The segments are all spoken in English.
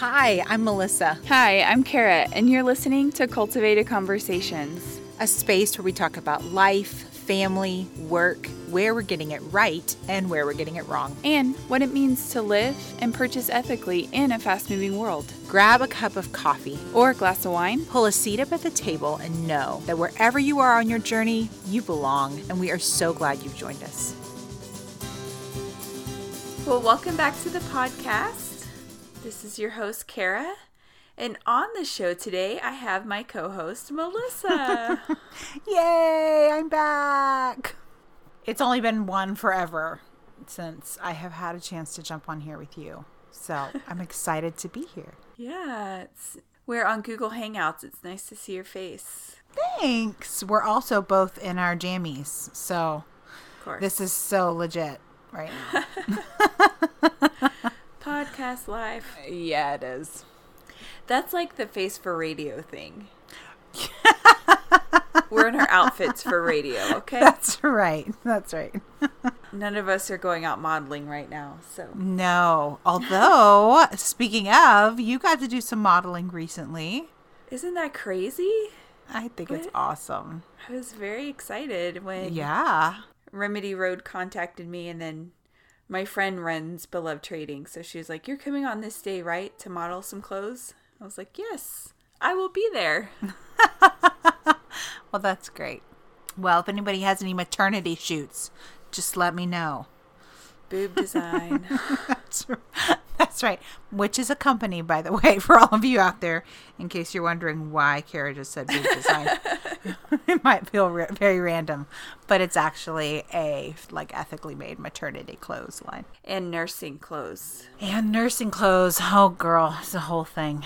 Hi, I'm Melissa, Hi, I'm Kara, and you're listening to Cultivated Conversations. a space where we talk about life, family, work, where we're getting it right, and where we're getting it wrong. And what it means to live and purchase ethically in a fast moving world. Grab a cup of coffee, Or a glass of wine. pull a seat up at the table, and know that wherever you are on your journey, you belong, and we are so glad you've joined us. Well, welcome back to the podcast. This is your host, Kara. And on the show today, I have my co host, Melissa. Yay, I'm back. It's only been one forever since I have had a chance to jump on here with you. So I'm excited to be here. yeah, it's, we're on Google Hangouts. It's nice to see your face. Thanks. We're also both in our jammies. So Of course. this is so legit right now. podcast life. Uh, yeah, it is. That's like the face for radio thing. We're in our outfits for radio, okay? That's right. That's right. None of us are going out modeling right now, so No. Although, speaking of, you got to do some modeling recently. isn't that crazy? I think it's awesome. I was very excited when Yeah. Remedy Road contacted me, and then my friend runs Beloved Trading, so she was like, "You're coming on this day, right, to model some clothes?" I was like, "Yes, I will be there." Well, that's great. Well, if anybody has any maternity shoots, just let me know. Boob design. That's, that's right. Which is a company, by the way, for all of you out there, in case you're wondering why Kara just said boob design. it might feel ra- very random, but it's actually a like ethically made maternity clothes line and nursing clothes. and nursing clothes. Oh, girl, it's a whole thing.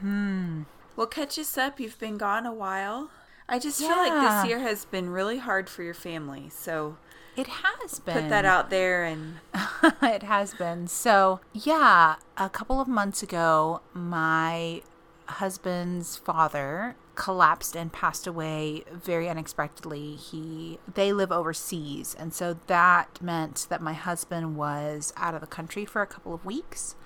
Hmm. Well, catch us up. You've been gone a while. I just feel like this year has been really hard for your family. So It has been. put that out there and it has been. So, yeah, a couple of months ago, my husband's father collapsed and passed away very unexpectedly. He they live overseas, and so that meant that my husband was out of the country for a couple of weeks.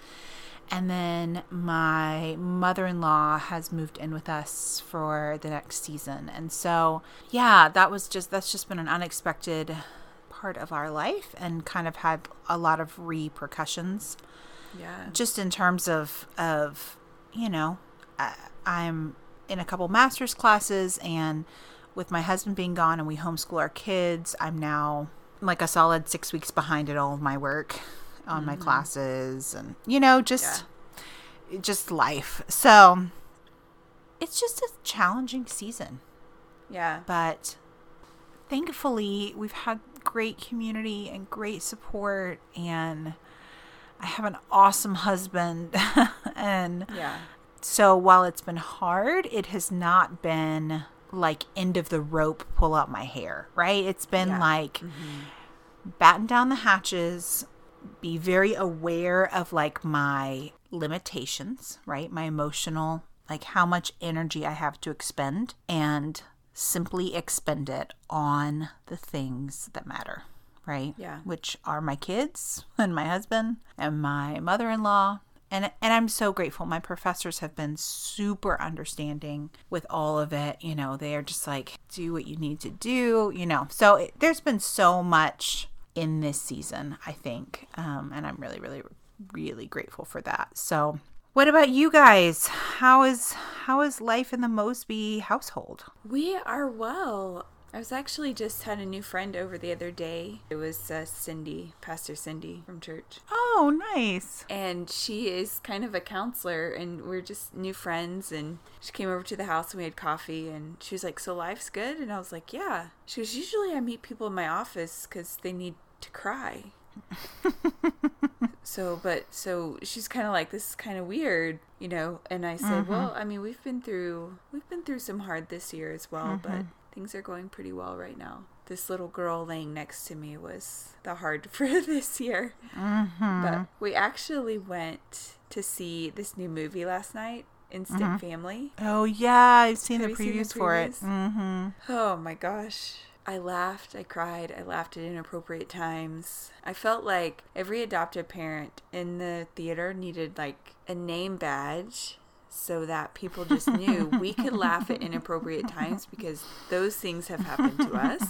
And then my mother in law has moved in with us for the next season. And so, yeah, that was just, that's just been an unexpected part of our life and kind of had a lot of repercussions. Yeah. just in terms of, of you know, I, I'm in a couple master's classes and with my husband being gone and we homeschool our kids, I'm now like a solid six weeks behind in all of my work on my mm-hmm. classes and you know just just life. So it's just a challenging season. Yeah. but thankfully we've had great community and great support and i have an awesome husband and Yeah. so while it's been hard it has not been like end of the rope pull out my hair right it's been Yeah. like mm-hmm. batten down the hatches be very aware of like my limitations right my emotional like how much energy i have to expend and simply expend it on the things that matter right Yeah. which are my kids and my husband and my mother-in-law and and I'm so grateful. My professors have been super understanding with all of it. You know, they are just like, do what you need to do. You know, so it, there's been so much in this season, I think, um, and I'm really, really, really grateful for that. So, what about you guys? How is how is life in the Mosby household? We are well. I was actually just had a new friend over the other day. It was uh, Cindy, Pastor Cindy from church. Oh, nice. And she is kind of a counselor, and we're just new friends. And she came over to the house and we had coffee. And she was like, So life's good? And I was like, Yeah. She goes, Usually I meet people in my office because they need to cry. so, but so she's kind of like, This is kind of weird, you know? And I said, mm-hmm. Well, I mean, we've been through, we've been through some hard this year as well, but mm-hmm. things are going pretty well right now. This little girl laying next to me was the hard for this year. Mm-hmm. But we actually went to see this new movie last night, Instant Family. Oh yeah, I've seen the you seen the previews for it. Mm-hmm. Oh my gosh. I laughed, I cried, I laughed at inappropriate times. I felt like every adoptive parent in the theater needed like a name badge so that people just knew we could laugh at inappropriate times because those things have happened to us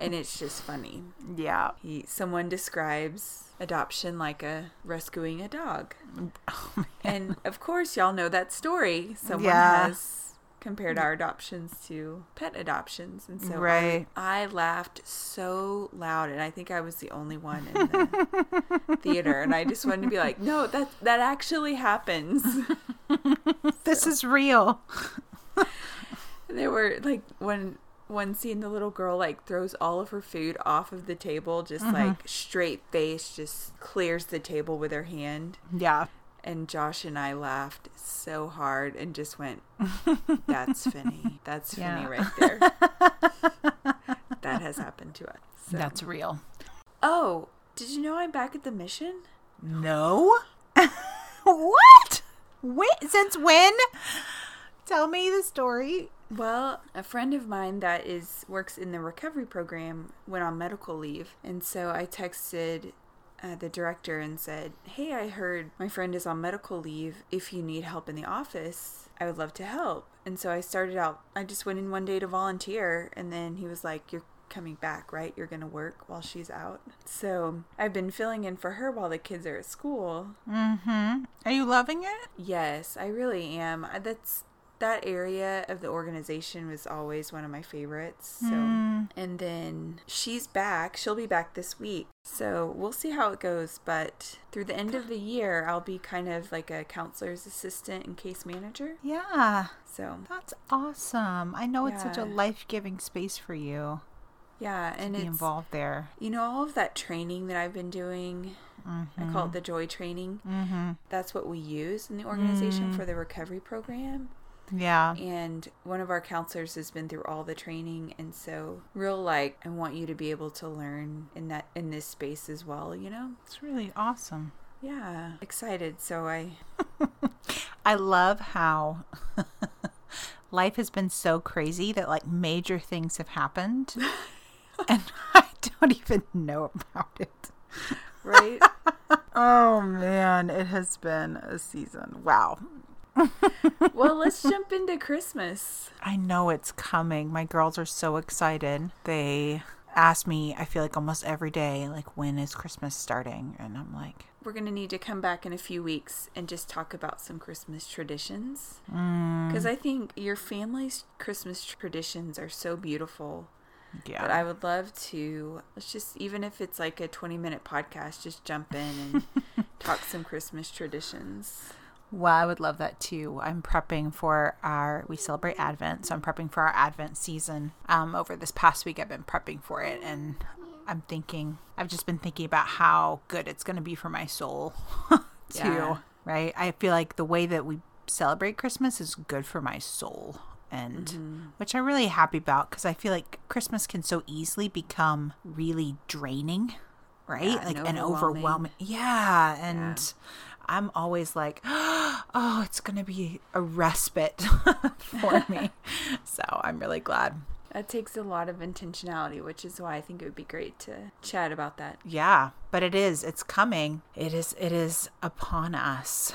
and it's just funny. Yeah. He, someone describes adoption like a rescuing a dog. Oh, and of course, y'all know that story. Someone Yeah. has compared mm. our adoptions to pet adoptions. And so Right. I, I laughed so loud, and I think I was the only one in the theater. And I just wanted to be like, no, that, that actually happens. This is real. There were like one one scene the little girl like throws all of her food off of the table just mm-hmm. like straight face just clears the table with her hand Yeah. And Josh and I laughed so hard and just went that's Finny that's Finny right there that has happened to us So- That's real. oh did you know I'm back at the mission No. what? Wait, since when? Tell me the story. Well, a friend of mine that is works in the recovery program went on medical leave, and so I texted uh, the director and said, "Hey, I heard my friend is on medical leave. If you need help in the office, I would love to help." And so I started out. I just went in one day to volunteer, and then he was like, "You're." Coming back, right? You're gonna work while she's out. So I've been filling in for her while the kids are at school. Mm-hmm. Are you loving it? Yes, I really am. That's that area of the organization was always one of my favorites. So, hmm. and then she's back. She'll be back this week. So we'll see how it goes. But through the end of the year, I'll be kind of like a counselor's assistant and case manager. Yeah. So That's awesome. I know it's such a life-giving space for you yeah, to and be it's involved there. you know all of that training that I've been doing. I call it mm-hmm. the joy training. Mm-hmm. That's what we use in the organization mm. for the recovery program. Yeah. and one of our counselors has been through all the training and so real like i want you to be able to learn in that in this space as well you know It's really awesome. yeah excited so i I love how life has been so crazy that like major things have happened and I don't even know about it. right Oh man, it has been a season. Wow. Well let's jump into christmas I know it's coming. My girls are so excited. They ask me, I feel like almost every day, like, when is Christmas starting? And I'm like, we're going to need to come back in a few weeks and just talk about some christmas traditions mm, because i think your family's christmas traditions are so beautiful yeah. but i would love to let's just even if it's like a 20 minute podcast just jump in and talk some christmas traditions Well, I would love that too. I'm prepping for our, we celebrate Advent, so I'm prepping for our Advent season. Um, over this past week, I've been prepping for it, and I'm thinking, I've just been thinking about how good it's going to be for my soul, too. Yeah. Right? I feel like the way that we celebrate Christmas is good for my soul, and Mm-hmm. which I'm really happy about because I feel like Christmas can so easily become really draining, right? Yeah, like and overwhelming. overwhelming. Yeah, and I'm always like, oh, it's gonna be a respite for me. so I'm really glad. That takes a lot of intentionality, which is why I think it would be great to chat about that. Yeah, but it is. It's coming. It is. It is upon us.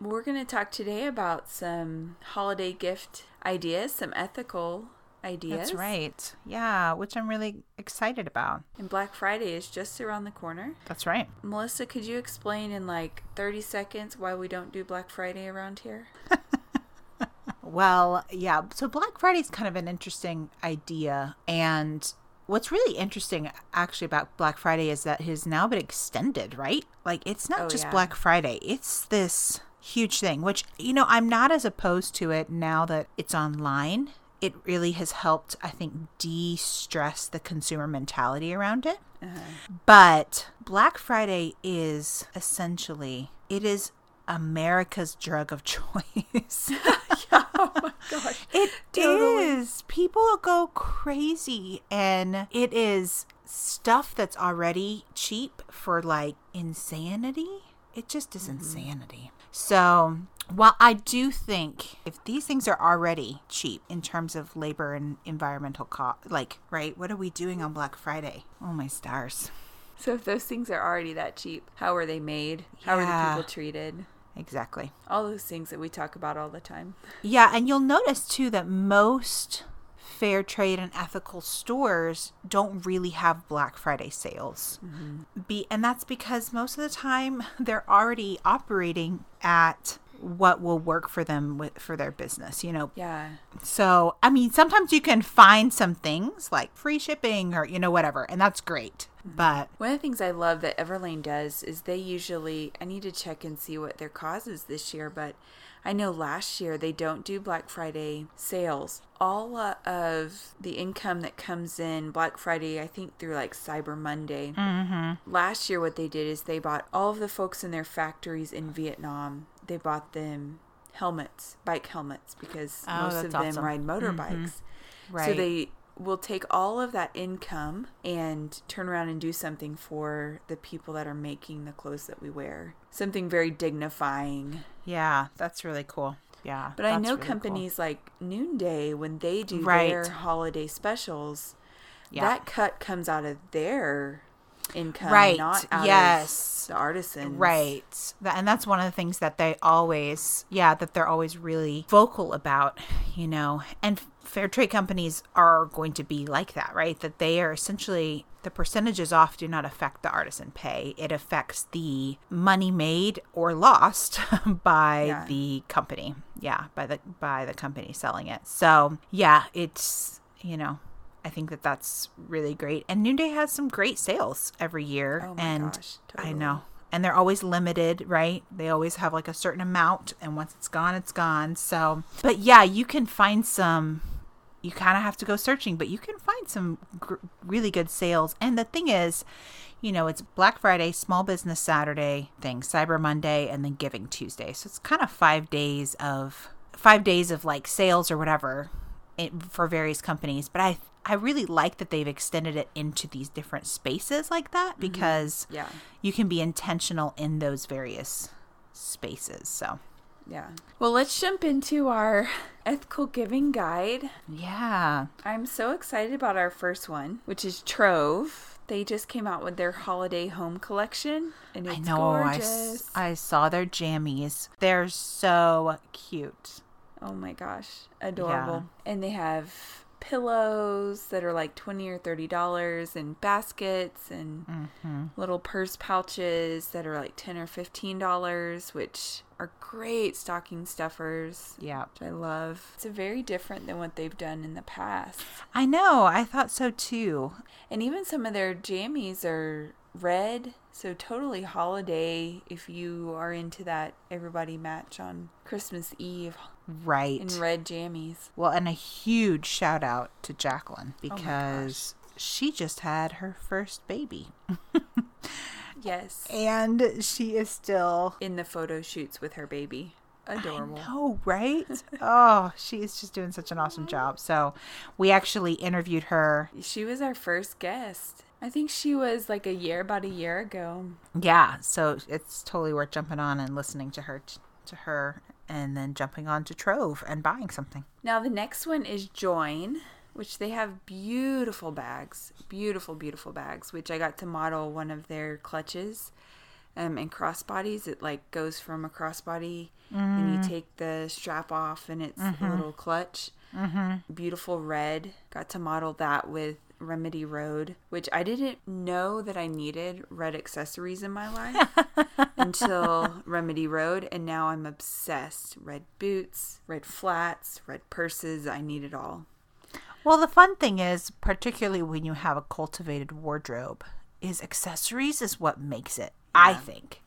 We're going to talk today about some holiday gift ideas, some ethical ideas. That's right. Yeah, which I'm really excited about. And Black Friday is just around the corner. That's right. Melissa, could you explain in like 30 seconds why we don't do Black Friday around here? Well, yeah. So Black Friday is kind of an interesting idea. And what's really interesting actually about Black Friday is that it has now been extended, right? Like it's not Oh, just yeah. Black Friday, it's this huge thing, which, you know, I'm not as opposed to it now that it's online. It really has helped, I think, de stress the consumer mentality around it. Uh-huh. But Black Friday is essentially, it is America's drug of choice. oh my gosh. It Totally. is. People go crazy and it is stuff that's already cheap for like insanity. It just is mm-hmm. insanity. So, While I do think if these things are already cheap in terms of labor and environmental cost, like, right, what are we doing on Black Friday? Oh, my stars. So if those things are already that cheap, how are they made? How are the people treated? Exactly. All those things that we talk about all the time. Yeah, and you'll notice too that most fair trade and ethical stores don't really have Black Friday sales. Mm-hmm. Be and that's because most of the time they're already operating at what will work for them with for their business, you know. Yeah. So, I mean, sometimes you can find some things like free shipping or you know whatever, and that's great. Mm-hmm. But One of the things I love that Everlane does is they usually, I need to check and see what their cause is this year, but I know last year they don't do Black Friday sales. All of the income that comes in Black Friday, I think through like Cyber Monday. Mm-hmm. Last year, what they did is they bought all of the folks in their factories in Vietnam, they bought them helmets, bike helmets, because Oh, most of them awesome. ride mm-hmm. motorbikes. So Right. So they will take all of that income and turn around and do something for the people that are making the clothes that we wear. Something very dignifying. yeah, that's really cool. Yeah. But I know really cool. companies like Noonday when they do Right. their holiday specials, Yeah. that cut comes out of their income, Right, not out yes. The artisans. Right. And that's one of the things that they always, yeah, that they're always really vocal about, you know. And fair trade companies are going to be like that, right? That they are essentially the percentages off do not affect the artisan pay. It affects the money made or lost by Yeah. the company. Yeah, by the by the company selling it. So, yeah, it's, you know, I think that that's really great. And Noonday has some great sales every year. Oh and gosh, I know. And they're always limited, right? They always have like a certain amount, and once it's gone, it's gone. So, but yeah, you can find some. You kind of have to go searching, but you can find some gr- really good sales. And the thing is, you know, it's Black Friday, Small Business Saturday thing, Cyber Monday, and then Giving Tuesday. So it's kind of five days of five days of like sales or whatever for various companies. But I I really like that they've extended it into these different spaces like that mm-hmm. because Yeah. you can be intentional in those various spaces. So, Yeah. Well, let's jump into our ethical giving guide. yeah. I'm so excited about our first one, which is Trove. They just came out with their holiday home collection, and it's I know. I, gorgeous. s- I saw their jammies. They're so cute. oh my gosh, adorable! And they have pillows that are like twenty or thirty dollars, and baskets, and Mm-hmm. little purse pouches that are like ten or fifteen dollars, which are great stocking stuffers. Yeah. I love. It's very different than what they've done in the past. I know. I thought so too. And even some of their jammies are red, so totally holiday if you are into that everybody match on Christmas Eve Right. in red jammies. Well, and a huge shout out to Jacqueline Oh because she just had her first baby. Yes. And she is still In the photo shoots with her baby. Adorable. Oh, right? oh, she is just doing such an awesome job. So, we actually interviewed her. She was our first guest. I think she was like a year, about a year ago. Yeah, so it's totally worth jumping on and listening to her to her and then jumping on to Trove and buying something. Now the next one is JOYN, which they have beautiful bags, beautiful, beautiful bags. Which I got to model one of their clutches, um, and crossbodies. It like goes from a crossbody, and you take the strap off, and it's a little clutch. Mm-hmm. Beautiful red. Got to model that with Remedy Road, which I didn't know that I needed red accessories in my life until Remedy Road, and now I'm obsessed. Red boots, red flats, red purses. I need it all. Well, the fun thing is, particularly when you have a cultivated wardrobe, is accessories is what makes it. I think.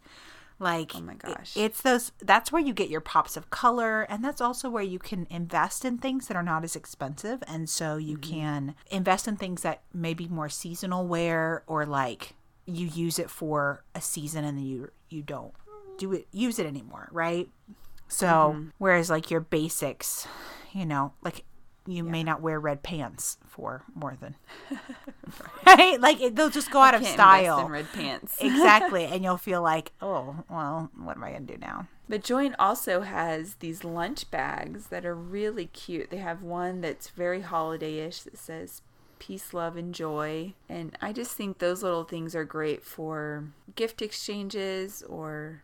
Like, Oh my gosh. it's those. That's where you get your pops of color, and that's also where you can invest in things that are not as expensive, and so you Mm-hmm. can invest in things that may be more seasonal wear, or like you use it for a season and then you you don't do it use it anymore, right? So Mm-hmm. whereas like your basics, you know, like you may not wear red pants for more than right. Like it, they'll just go out of Can't style. in red pants. exactly, and you'll feel like, oh well, what am I gonna do now? But JOYN also has these lunch bags that are really cute. They have one that's very holiday-ish that says peace, love, and joy. And I just think those little things are great for gift exchanges or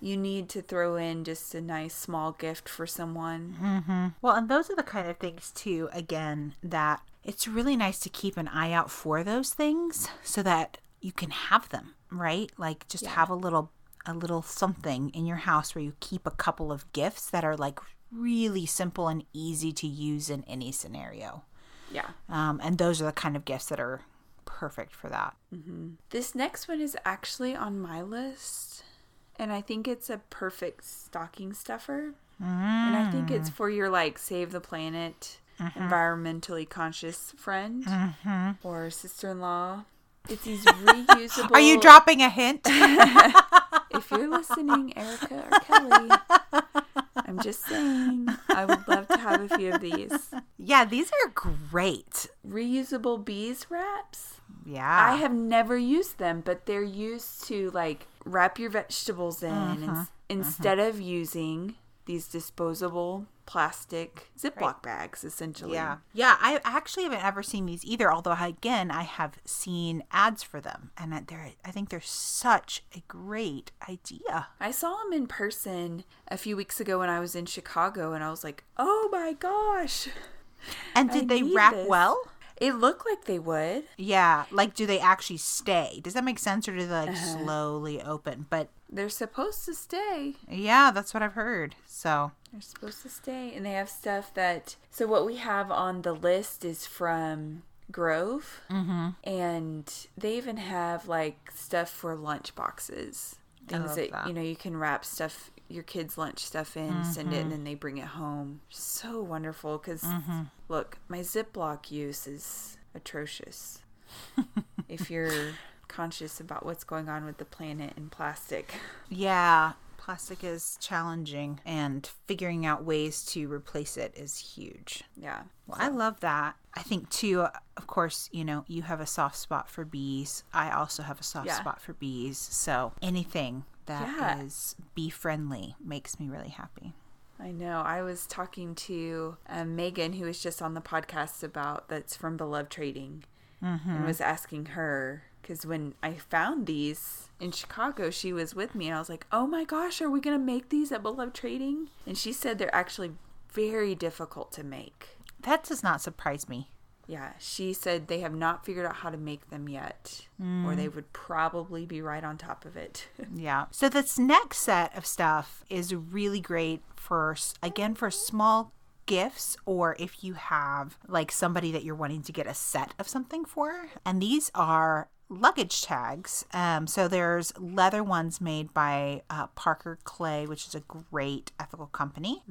you need to throw in just a nice small gift for someone. Well, and those are the kind of things too. Again, that it's really nice to keep an eye out for those things so that you can have them, right? Like just have a little a little something in your house where you keep a couple of gifts that are like really simple and easy to use in any scenario. Yeah. Um, and those are the kind of gifts that are perfect for that. Mm-hmm. This next one is actually on my list, and I think it's a perfect stocking stuffer. And I think it's mm. for your like save the planet, mm-hmm. environmentally conscious friend mm-hmm. or sister in law. It's these reusable. Are you dropping a hint? If you're listening, Erica or Kelly, I'm just saying, I would love to have a few of these yeah, these are great. reusable bees wraps. Yeah. I have never used them, but they're used to like wrap your vegetables in and, uh-huh. Uh-huh. instead of using these disposable plastic Ziploc bags, essentially. Yeah. Yeah, I actually haven't ever seen these either, although again, I have seen ads for them and they're I think they're such a great idea. I saw them in person a few weeks ago when I was in Chicago, and I was like, "Oh my gosh!" And I did they wrap this. well? It looked like they would. Yeah, like do they actually stay? Does that make sense or do they like Uh-huh. slowly open? But They're supposed to stay. yeah, that's what I've heard. So, They're supposed to stay, and they have stuff that. So what we have on the list is from Grove, mm-hmm. and they even have like stuff for lunch boxes. Things that, that. you know you can wrap stuff your kids' lunch stuff in, send it, and mm-hmm. then they bring it home. So wonderful because mm-hmm. look, my Ziploc use is atrocious. if you're conscious about what's going on with the planet and plastic. yeah, plastic is challenging and figuring out ways to replace it is huge. Yeah. Well, I love that. I think too, of course, you know, you have a soft spot for bees. I also have a soft Yeah. spot for bees. So anything that is Yeah. bee friendly makes me really happy. I know. I was talking to um, Megan, who was just on the podcast about that's from Beloved Trading, and was asking her because when I found these in Chicago, she was with me, I was like, "Oh my gosh, are we gonna make these at Beloved Trading?" And she said they're actually very difficult to make. That does not surprise me. Yeah, she said they have not figured out how to make them yet, or they hmm. would probably be right on top of it. Yeah. So this next set of stuff is really great for again for small gifts or if you have like somebody that you're wanting to get a set of something for. And these are luggage tags. Um, so there's leather ones made by uh, Parker Clay, which is a great ethical company.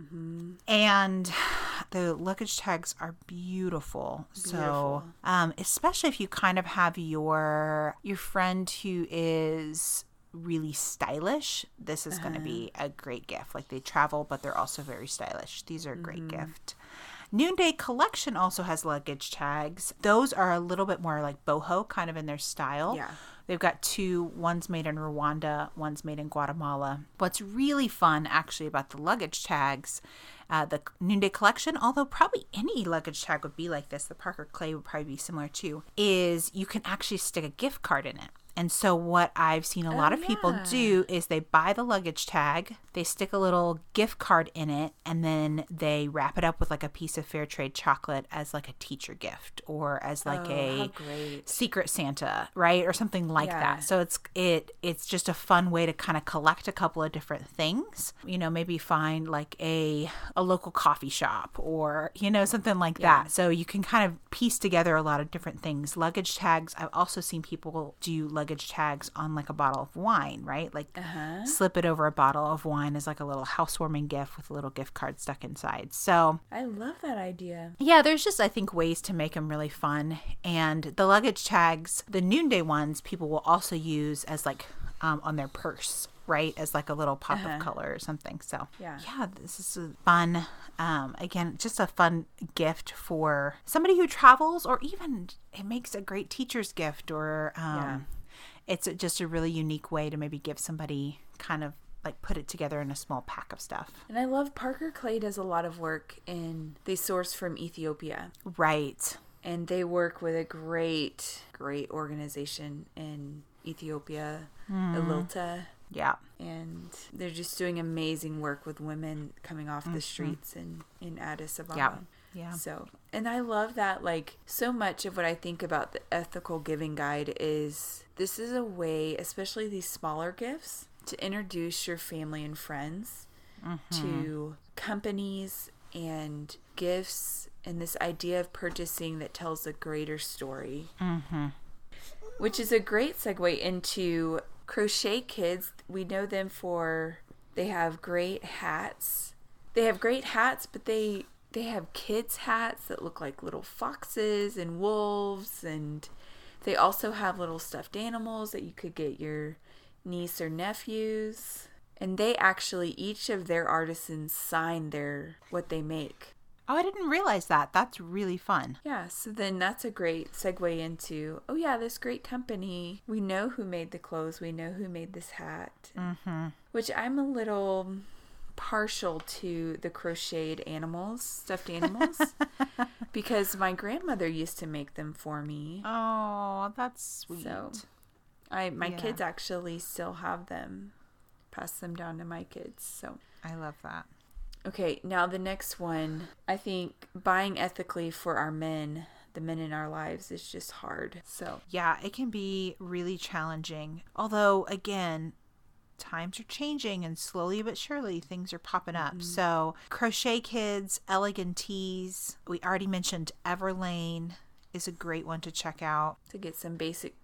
And the luggage tags are beautiful. So, um, especially if you kind of have your your friend who is really stylish, this is going to be a great gift. Like they travel, but they're also very stylish. These are a great gift. Noonday Collection also has luggage tags. Those are a little bit more like boho, kind of in their style. Yeah. They've got two, one's made in Rwanda, one's made in Guatemala. What's really fun actually about the luggage tags, uh, the Noonday collection, although probably any luggage tag would be like this, the Parker Clay would probably be similar too, is you can actually stick a gift card in it. And so what I've seen a lot oh, of people yeah. do is they buy the luggage tag, they stick a little gift card in it, and then they wrap it up with like a piece of fair trade chocolate as like a teacher gift or as like Oh, a secret santa right or something like Yeah. that so it's it it's just a fun way to kind of collect a couple of different things you know maybe find like a a local coffee shop or you know something like Yeah. that so you can kind of piece together a lot of different things luggage tags i've also seen people do luggage tags on like a bottle of wine right like Uh-huh. slip it over a bottle of wine as like a little housewarming gift with a little gift card stuck inside so I love that idea. yeah, there's just, I think, ways to make them really fun. And the luggage tags, the noonday ones, people will also use as like um, on their purse right? As like a little pop of color or something. So Uh-huh. Yeah. yeah, this is a fun. Um, again, just a fun gift for somebody who travels, or even it makes a great teacher's gift, or um, Yeah. It's a- just a really unique way to maybe give somebody kind of like put it together in a small pack of stuff. And I love Parker Clay does a lot of work in they source from Ethiopia. Right. And they work with a great, great organization in Ethiopia, hmm. Ellilta. Yeah. And they're just doing amazing work with women coming off the mm-hmm. streets in, in Addis Ababa. Yeah. Yeah. So, and I love that, like, so much of what I think about the ethical giving guide is this is a way, especially these smaller gifts, to introduce your family and friends to mm-hmm. companies and gifts and this idea of purchasing that tells a greater story. Mm-hmm. Which is a great segue into Crochet Kids. We know them for they have great hats. They have great hats, but they they have kids hats that look like little foxes and wolves and they also have little stuffed animals that you could get your niece or nephews. And they actually each of their artisans sign their what they make. Oh, I didn't realize that. That's really fun. Yeah, so then that's a great segue into oh yeah, this great company. We know who made the clothes. We know who made this hat. Mm-hmm. Which I'm a little partial to the crocheted animals, stuffed animals, because my grandmother used to make them for me. Oh, that's sweet. So I my Yeah. kids actually still have them. Pass them down to my kids. So I love that. Okay, now the next one. I think buying ethically for our men, the men in our lives, is just hard. So, Yeah, it can be really challenging. Although, again, times are changing and slowly but surely things are popping up. So, Crochet Kids, Elegant Tees, we already mentioned Everlane is a great one to check out. to get some basic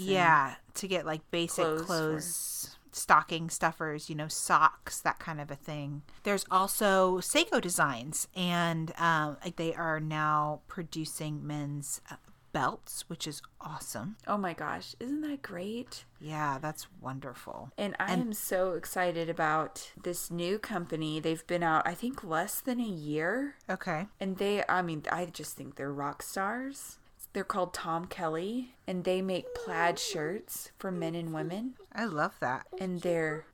and- Yeah, to get like basic clothes clothes, for- stocking stuffers, you know, socks, that kind of a thing. There's also Sseko Designs, and um, they are now producing men's uh, belts, which is awesome. Oh my gosh, isn't that great? Yeah, that's wonderful. And I am so excited about this new company. They've been out, I think, less than a year. Okay. And they, I mean, I just think they're rock stars. They're called Tom Kelly, and they make plaid shirts for men and women. I love that. And they're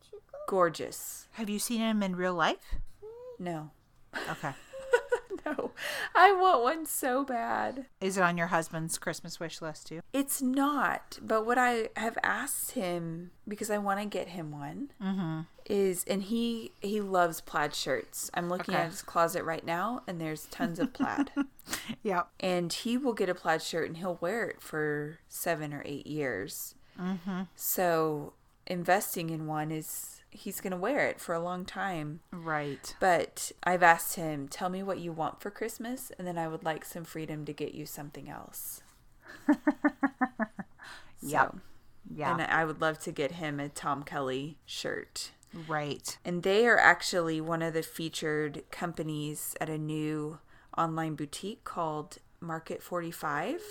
gorgeous. Have you seen them in real life? No. Okay. No. I want one so bad. Is it on your husband's Christmas wish list too? It's not, but what I have asked him because I want to get him one Mm-hmm. is, and he he loves plaid shirts. I'm looking Okay. at his closet right now, and there's tons of plaid. yeah. and he will get a plaid shirt and he'll wear it for seven or eight years. Mm-hmm. So investing in one is he's gonna wear it for a long time. Right. But I've asked him, tell me what you want for Christmas, and then I would like some freedom to get you something else. Yep. So, Yeah. And I would love to get him a Tom Kelly shirt. right. And they are actually one of the featured companies at a new online boutique called Market 45,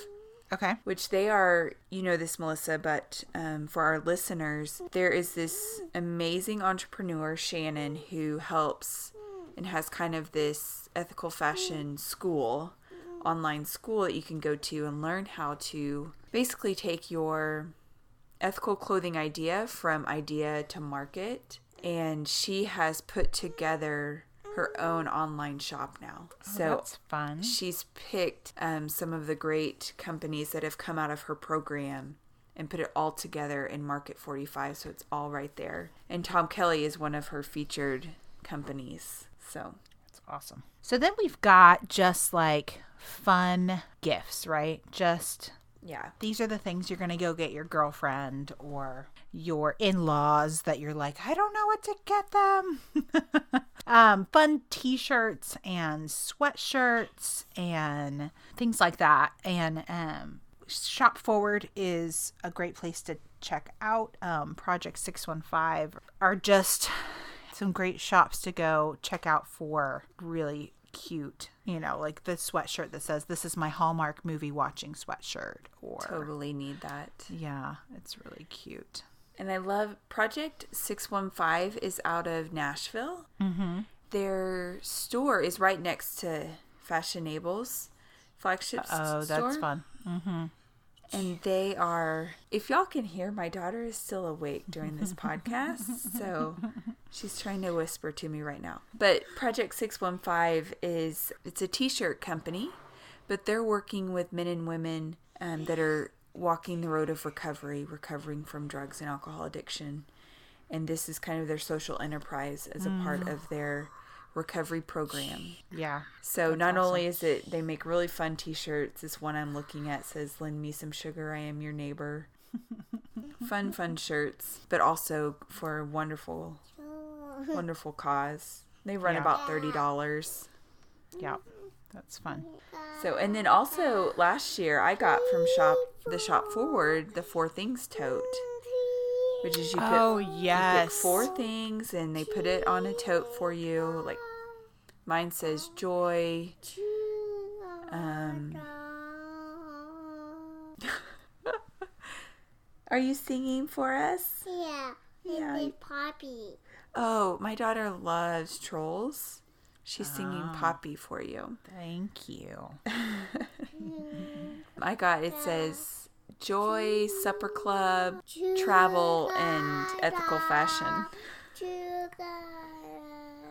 Okay. which they are, you know this, Melissa, but um, for our listeners, there is this amazing entrepreneur, Shannon, who helps and has kind of this ethical fashion school, online school that you can go to and learn how to basically take your ethical clothing idea from idea to market. And she has put together her own online shop now. So Oh, That's fun. she's picked um, some of the great companies that have come out of her program and put it all together in Market 45. So it's all right there. And Tom Kelly is one of her featured companies. So That's awesome. So then we've got just like fun gifts, right? Just yeah. these are the things you're going to go get your girlfriend or your in-laws that you're like i don't know what to get them. Um, fun t-shirts and sweatshirts and things like that. And um, shop forward is a great place to check out. Um, project 615 are just some great shops to go check out for really cute you know like the sweatshirt that says this is my hallmark movie watching sweatshirt or Totally need that. yeah, it's really cute. And I love Project 615 is out of Nashville. Mm-hmm. Their store is right next to Fashionable's flagship Oh, store. that's fun. And they are, if y'all can hear, my daughter is still awake during this podcast. So she's trying to whisper to me right now. But Project 615 is, it's a t shirt company, but they're working with men and women um, that are walking the road of recovery, recovering from drugs and alcohol addiction. And this is kind of their social enterprise as a part of their recovery program. Yeah. So not only is it they make really fun t-shirts. This one I'm looking at says lend me some sugar I am your neighbor. fun fun shirts, but also for a wonderful wonderful cause. They run Yeah. about $30. Yeah. That's fun. So and then also last year I got from shop the shop forward the four things tote. Which is you put Oh, you pick yes. four things and they put it on a tote for you. Like mine says joy, um Are you singing for us? Yeah. Yeah. It's Poppy. Oh, my daughter loves trolls. She's singing Poppy for you. Thank you. I got it says joy, supper club, travel, and ethical fashion.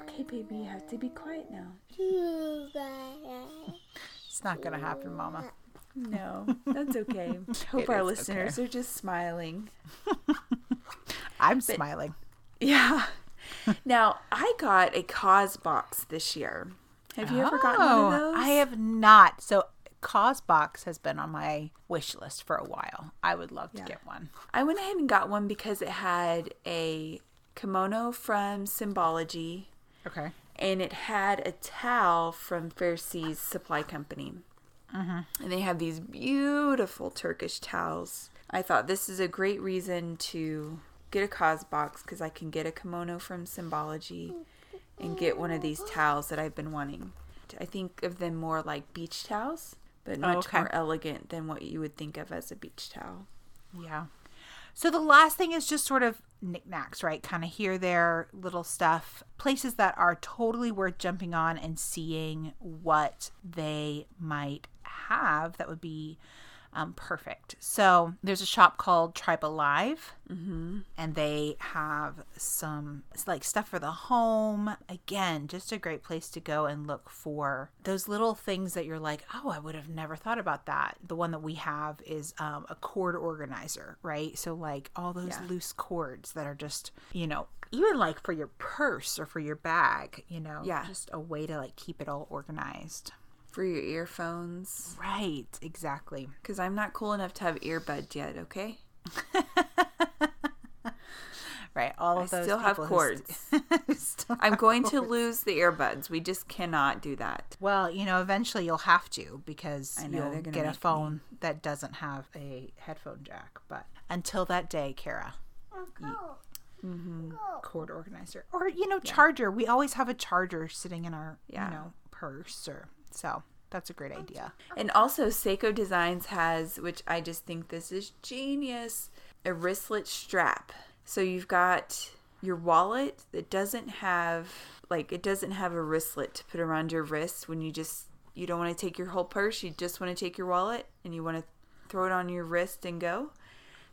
Okay, baby, you have to be quiet now. It's not going to happen, Mama. No, that's okay. Hope It our listeners okay. are just smiling. I'm smiling. Yeah. now, I got a cause box this year. Have you ever gotten one of those? Oh, I have not. So, Causebox has been on my wish list for a while. I would love to Yeah. get one. I went ahead and got one because it had a kimono from Symbology Okay. and it had a towel from Fair Seas Supply Company. Mm-hmm. And they have these beautiful Turkish towels. I thought this is a great reason to get a cause box because I can get a kimono from Symbology and get one of these towels that I've been wanting. I think of them more like beach towels, but oh, much okay. more elegant than what you would think of as a beach towel. Yeah. So the last thing is just sort of knickknacks, right? Kind of here, there, little stuff. Places that are totally worth jumping on and seeing what they might have that would be um, perfect. So there's a shop called Tribe Alive, mm-hmm. and they have some like stuff for the home. Again, just a great place to go and look for those little things that you're like, oh, I would have never thought about that. The one that we have is um, a cord organizer, right? So like all those Yeah. loose cords that are just, you know, even like for your purse or for your bag, you know, Yeah. just a way to like keep it all organized. For your earphones. Right, exactly. Because I'm not cool enough to have earbuds yet, okay? Right, all I of those still have cords. st- still I'm have going to lose the earbuds. We just cannot do that. Well, you know, eventually you'll have to because I know, you'll get a make me. phone that doesn't have a headphone jack. But until that day, Kara, oh, Go. Mm-hmm. cord organizer or you know charger. We always have a charger sitting in our Yeah. you know purse or so. That's a great idea. And also, Sseko Designs has, which I just think this is genius, a wristlet strap. So you've got your wallet that doesn't have, like, it doesn't have a wristlet to put around your wrist when you just, you don't want to take your whole purse. You just want to take your wallet and you want to throw it on your wrist and go.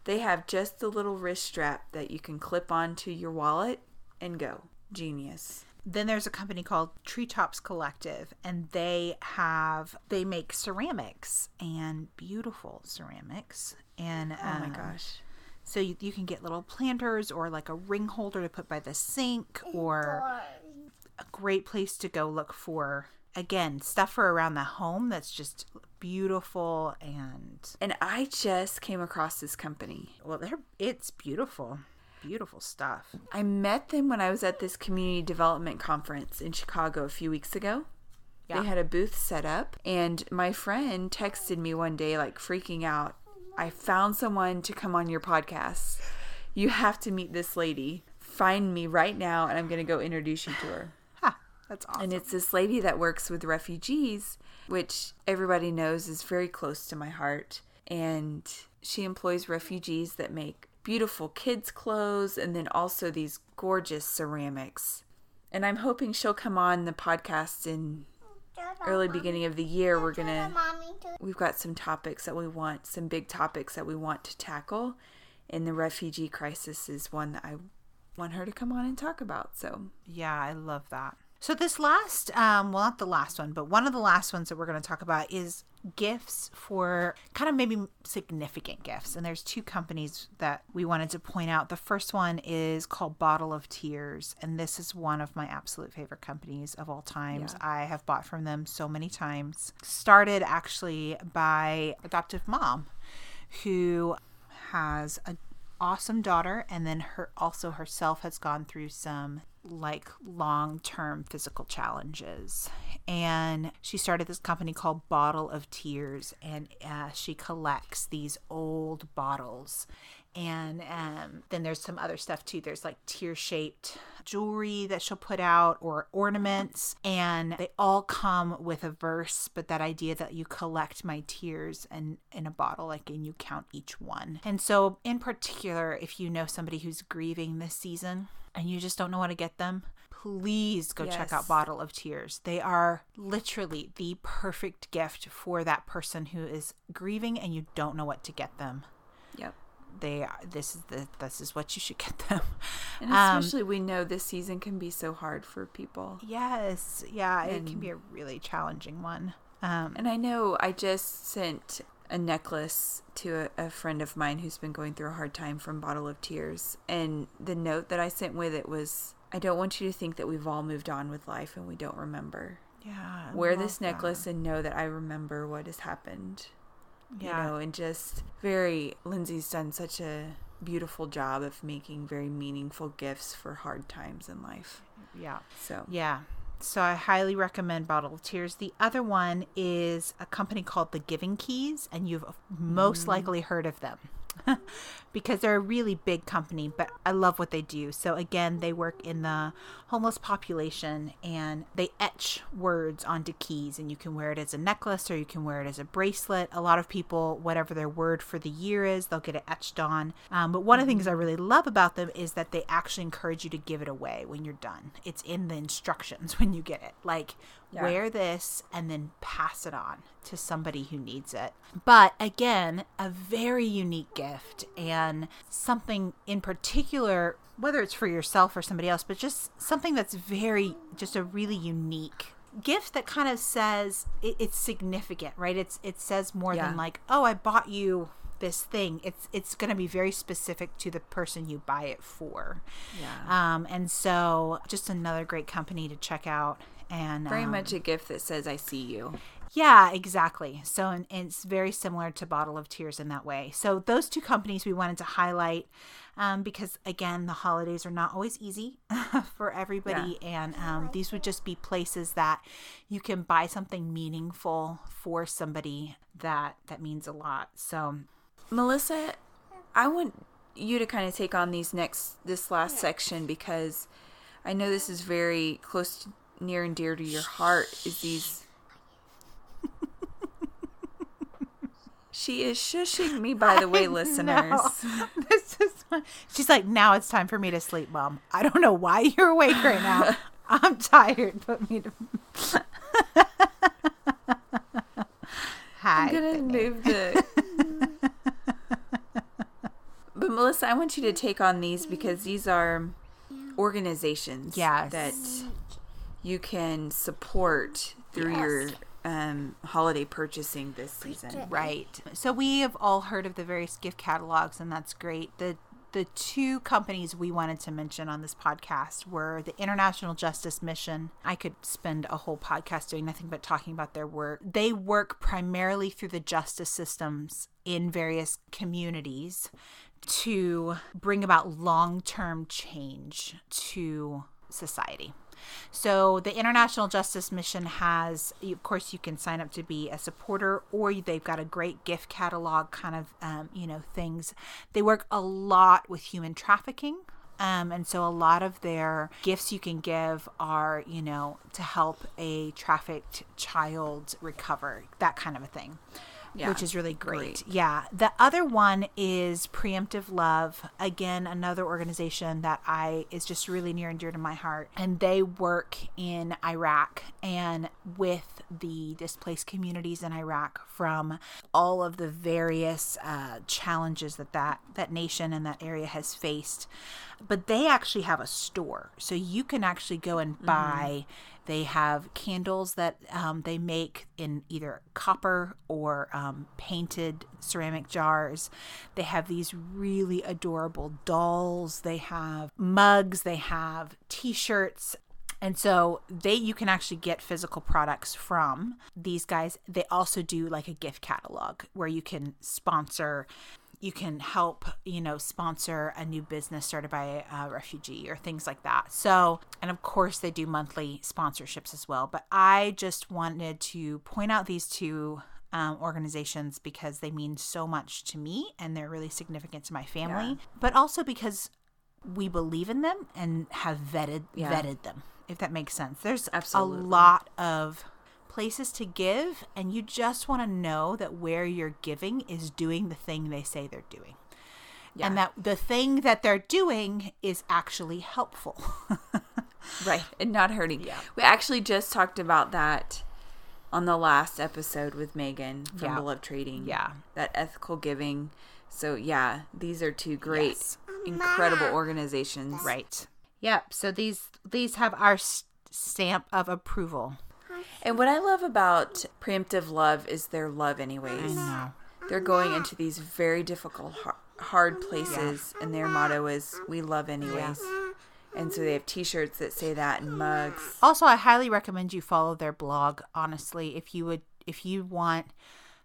They have just the little wrist strap that you can clip onto your wallet and go. Genius. Then there's a company called Treetops Collective, and they have they make ceramics and beautiful ceramics. And Oh my um, gosh. So you, you can get little planters or like a ring holder to put by the sink or a great place to go look for again stuff for around the home that's just beautiful and And I just came across this company. well they're it's beautiful. Beautiful stuff. I met them when I was at this community development conference in Chicago a few weeks ago. Yeah. They had a booth set up, and my friend texted me one day, like freaking out. I found someone to come on your podcast. You have to meet this lady. Find me right now, and I'm going to go introduce you to her. Ha, that's awesome. And it's this lady that works with refugees, which everybody knows is very close to my heart. And she employs refugees that make beautiful kids' clothes, and then also these gorgeous ceramics. And I'm hoping she'll come on the podcast in early beginning of the year. We're gonna we've got some topics that we want, some big topics that we want to tackle, and the refugee crisis is one that I want her to come on and talk about. So Yeah, I love that. So this last, um, well, not the last one, but one of the last ones that we're going to talk about is gifts for kind of maybe significant gifts. And there's two companies that we wanted to point out. The first one is called Bottle of Tears, and this is one of my absolute favorite companies of all times. I have bought from them so many times. Started actually by adoptive mom who has a awesome daughter and then her also herself has gone through some like long-term physical challenges. And she started this company called bottle of tears and uh, she collects these old bottles and um, then there's some other stuff too. There's like tear shaped jewelry that she'll put out or ornaments. And they all come with a verse but that idea that you collect my tears and in a bottle like and you count each one. And so in particular if you know somebody who's grieving this season and you just don't know how to get them please go check out bottle of tears. They are literally the perfect gift for that person who is grieving and you don't know what to get them. Yep. They this is the this is what you should get them And Um, especially we know this season can be so hard for people. yes yeah it can be a really challenging one um And I know I just sent a necklace to a, a friend of mine who's been going through a hard time from Bottle of Tears. And the note that I sent with it was I don't want you to think that we've all moved on with life and we don't remember. yeah I Wear this that. necklace and know that I remember what has happened. Yeah You know, and just very, Lindsay's done such a beautiful job of making very meaningful gifts for hard times in life. yeah So, Yeah. So I highly recommend Bottle of Tears. The other one is a company called The Giving Keys, and you've most mm-hmm. likely heard of them because they're a really big company, but I love what they do. So again, they work in the homeless population and they etch words onto keys and you can wear it as a necklace or you can wear it as a bracelet. A lot of people, whatever their word for the year is, they'll get it etched on. Um, but one of the things I really love about them is that they actually encourage you to give it away when you're done. It's in the instructions when you get it. Like, Yeah. wear this and then pass it on to somebody who needs it. But again, a very unique gift and something in particular, whether it's for yourself or somebody else, but just something that's very, just a really unique gift that kind of says it, it's significant, right? It's it says more Yeah. than like, oh, I bought you this thing. It's it's going to be very specific to the person you buy it for. yeah. Um, and so just another great company to check out. And very um, much a gift that says, I see you. yeah, exactly. So and, and it's very similar to Bottle of Tears in that way. So those two companies we wanted to highlight um, because again, the holidays are not always easy for everybody, and um, these would just be places that you can buy something meaningful for somebody that that means a lot. So Melissa, I want you to kind of take on these next this last section because I know this is very close to, near and dear to your heart is these She is shushing me by the way, listeners. No. this is my- she's like, now it's time for me to sleep, mom. I don't know why you're awake right now. I'm tired. Put me to. Hi. I'm gonna move the But Melissa, I want you to take on these because these are organizations Yes. that you can support through your um, holiday purchasing this season. Right. So we have all heard of the various gift catalogs, and that's great. The the two companies we wanted to mention on this podcast were the International Justice Mission. I could spend a whole podcast doing nothing but talking about their work. They work primarily through the justice systems in various communities to bring about long term change to society. So the International Justice Mission has, of course, you can sign up to be a supporter, or they've got a great gift catalog kind of, um, you know, things. They work a lot with human trafficking. Um, and so a lot of their gifts you can give are, you know, to help a trafficked child recover, that kind of a thing. Yeah. which is really great. Great. Yeah. The other one is Preemptive Love. Again, another organization that I is just really near and dear to my heart. And they work in Iraq and with the displaced communities in Iraq from all of the various uh, challenges that, that that nation and that area has faced. But they actually have a store, so you can actually go and buy. They have candles that um, they make in either copper or um, painted ceramic jars. They have these really adorable dolls. They have mugs. They have T-shirts. And so they you can actually get physical products from these guys. They also do like a gift catalog where you can sponsor you can help, you know, sponsor a new business started by a refugee or things like that. So, and of course, they do monthly sponsorships as well. But I just wanted to point out these two um, organizations because they mean so much to me and they're really significant to my family, Yeah. but also because we believe in them and have vetted Yeah. vetted them. If that makes sense, there's Absolutely. a lot of places to give and you just want to know that where you're giving is doing the thing they say they're doing and that the thing that they're doing is actually helpful right and not hurting Yeah. we actually just talked about that on the last episode with megan from Yeah. beloved trading Yeah. that ethical giving so yeah these are two great Yes. incredible organizations right yep so these these have our stamp of approval and what i love about preemptive love is their love anyways. Know. they're going into these very difficult hard places and their motto is we love anyways. And so they have t-shirts that say that and mugs. Also i highly recommend you follow their blog honestly if you would if you want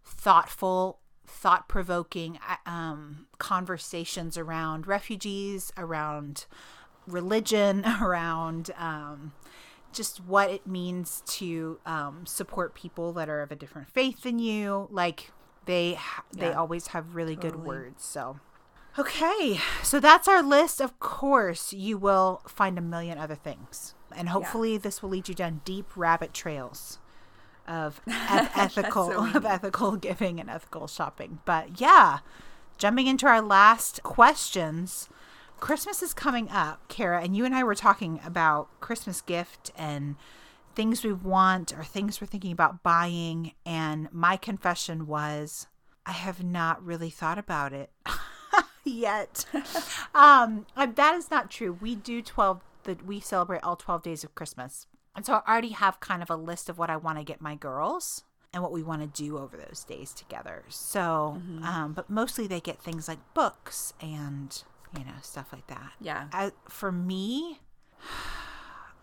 thoughtful thought-provoking uh, um, conversations around refugees around religion around um, just what it means to um, support people that are of a different faith than you like they ha- they Yeah. always have really good words so Okay, so that's our list. Of course, you will find a million other things. And hopefully this will lead you down deep rabbit trails of eth- ethical of ethical giving and ethical shopping. But yeah, jumping into our last questions. Christmas is coming up, Kara, and you and I were talking about Christmas gift and things we want or things we're thinking about buying. And my confession was, I have not really thought about it yet. um, that is not true. We do 12, that we celebrate all 12 days of Christmas. And so I already have kind of a list of what I want to get my girls and what we want to do over those days together. So, um, but mostly they get things like books and, you know, stuff like that. Yeah. I, for me,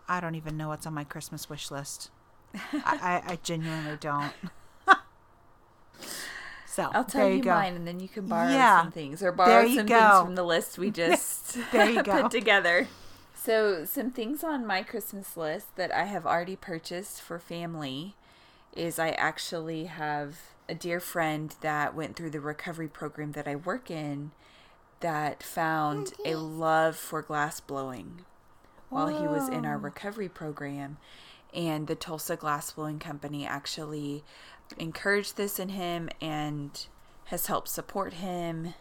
I don't even know what's on my Christmas wish list. I, I, I genuinely don't. so I'll tell there you, you go. mine, and then you can borrow Yeah. some things or borrow some go. things from the list we just There you go. put together. So, some things on my Christmas list that I have already purchased for family is I actually have a dear friend that went through the recovery program that I work in that found oh, a love for glass blowing while he was in our recovery program. And the Tulsa Glass Blowing Company actually encouraged this in him and has helped support him.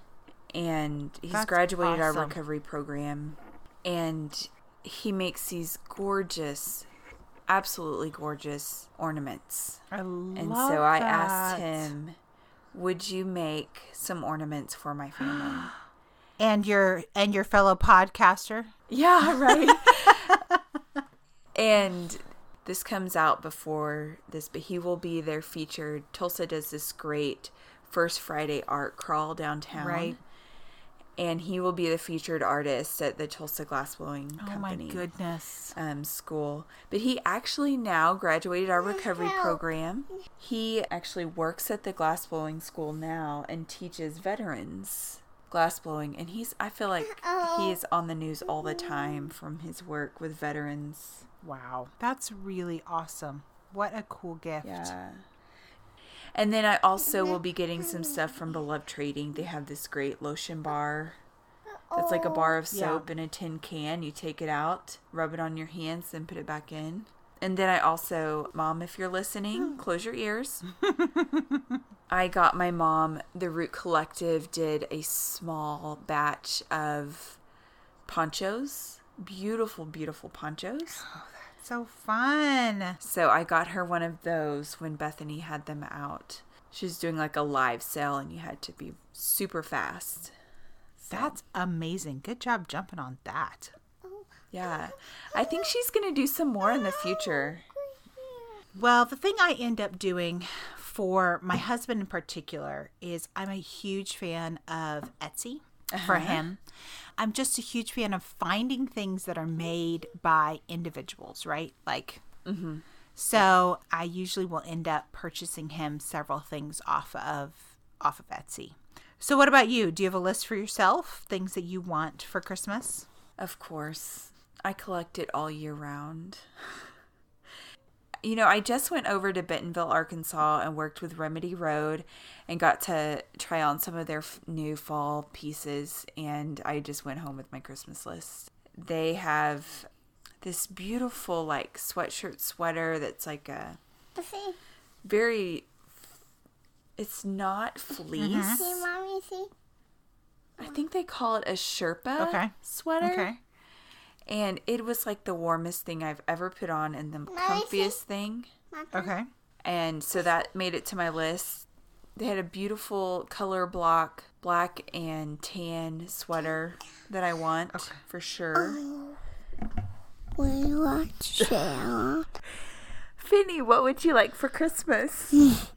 And he's That's graduated our recovery program. And he makes these gorgeous, absolutely gorgeous ornaments. I love And so I asked him, Would you make some ornaments for my family? and your and your fellow podcaster. Yeah, right. and this comes out before this, but he will be there featured. Tulsa does this great First Friday art crawl downtown. Right. And he will be the featured artist at the Tulsa Glassblowing Oh my Company goodness. um, school. But he actually now graduated our recovery program. He actually works at the glassblowing school now and teaches veterans glassblowing. And he's, I feel like he is on the news all the time from his work with veterans. Wow. That's really awesome. What a cool gift. Yeah. And then I also will be getting some stuff from Beloved Trading. They have this great lotion bar. That's like a bar of Yeah. soap in a tin can. You take it out, rub it on your hands, then put it back in. And then I also, mom, if you're listening, close your ears. I got my mom, the Root Collective did a small batch of ponchos. Beautiful, beautiful ponchos. Oh, that's so fun. So I got her one of those when Bethany had them out. She's doing like a live sale and you had to be super fast. That's amazing. Good job jumping on that. Yeah. I think she's going to do some more in the future. Well, the thing I end up doing for my husband in particular is I'm a huge fan of Etsy for uh-huh. him. I'm just a huge fan of finding things that are made by individuals, right? Like, mm-hmm. so I usually will end up purchasing him several things off of off of Etsy. So, what about you? Do you have a list for yourself? Things that you want for Christmas? Of course. I collect it all year round. You know, I just went over to Bentonville, Arkansas and worked with Remedy Road and got to try on some of their f- new fall pieces. And I just went home with my Christmas list. They have this beautiful, like, sweatshirt sweater that's like a very, it's not mm-hmm. fleece. see, mommy, see. I think they call it a Sherpa Okay. sweater. Okay. And it was like the warmest thing I've ever put on and the comfiest thing. Okay. And so that made it to my list. They had a beautiful color block, black and tan sweater that I want for sure. We watch it. Finny, what would you like for Christmas?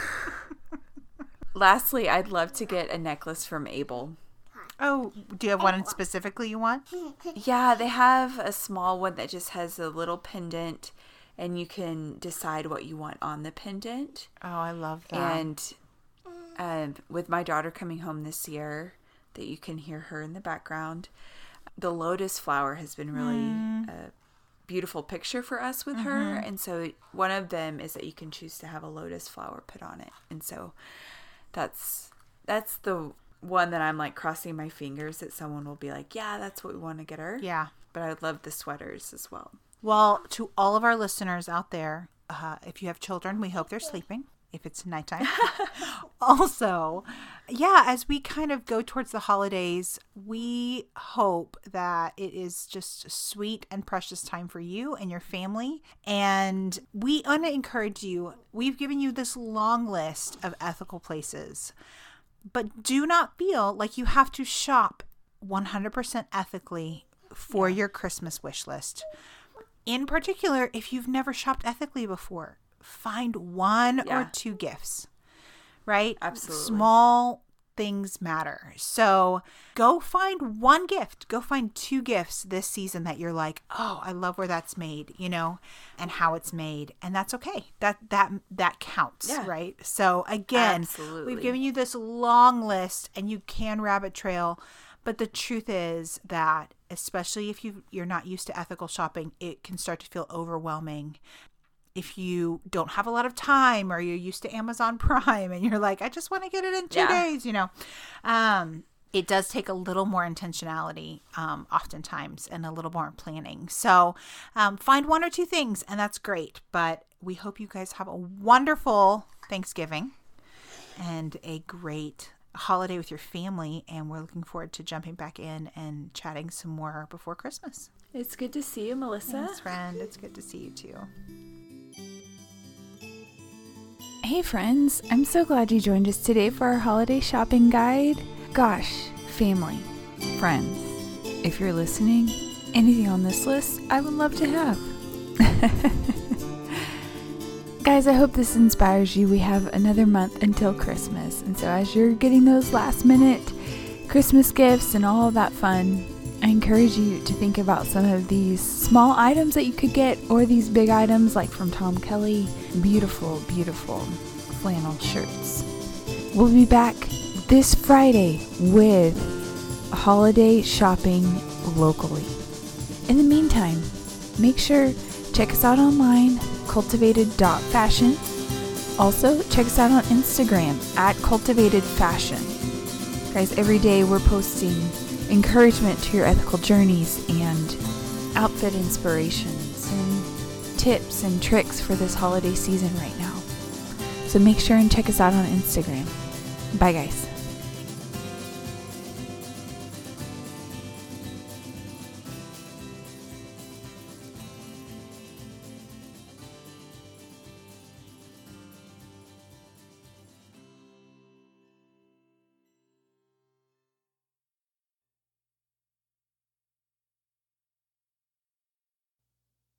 Lastly, I'd love to get a necklace from ABLE. Oh, do you have one oh, uh, specifically you want? Hmm, hmm. Yeah, they have a small one that just has a little pendant, and you can decide what you want on the pendant. Oh, I love that. And um, with my daughter coming home this year, that you can hear her in the background, the lotus flower has been really hmm. a beautiful picture for us with her. Mm-hmm. And so one of them is that you can choose to have a lotus flower put on it. And so that's that's the one that I'm like crossing my fingers that someone will be like, yeah, that's what we want to get her. yeah. But I would love the sweaters as well. Well, to all of our listeners out there, uh, if you have children, we hope they're sleeping if it's nighttime. also, yeah, as we kind of go towards the holidays, we hope that it is just a sweet and precious time for you and your family. And we want to encourage you. We've given you this long list of ethical places, but do not feel like you have to shop 100% ethically for your Christmas wish list in particular, if you've never shopped ethically before, find one or two gifts, right? Absolutely. Small things matter. So go find one gift, go find two gifts this season that you're like, oh, I love where that's made, you know, and how it's made. And that's okay. That that that counts, Yeah. right? So again, Absolutely. we've given you this long list and you can rabbit trail. But the truth is that, especially if you you're not used to ethical shopping, it can start to feel overwhelming. If you don't have a lot of time, or you're used to Amazon Prime, and you're like, I just want to get it in two Yeah. days, you know, um, it does take a little more intentionality, um, oftentimes, and a little more planning. So, um, find one or two things, and that's great. But we hope you guys have a wonderful Thanksgiving and a great holiday with your family. And we're looking forward to jumping back in and chatting some more before Christmas. It's good to see you, Melissa. Thanks, friend. It's good to see you too. Hey friends, I'm so glad you joined us today for our holiday shopping guide. Gosh, family, friends, if you're listening, anything on this list I would love to have. Guys, I hope this inspires you. We have another month until Christmas, and so as you're getting those last minute Christmas gifts and all that fun, I encourage you to think about some of these small items that you could get or these big items like from Tom Kelly. Beautiful, beautiful flannel shirts. We'll be back this Friday with holiday shopping locally. In the meantime, make sure check us out online cultivated.fashion. Also, check us out on Instagram at cultivated fashion. Guys, every day we're posting encouragement to your ethical journeys and outfit inspirations and tips and tricks for this holiday season right now. So make sure and check us out on Instagram. Bye, guys.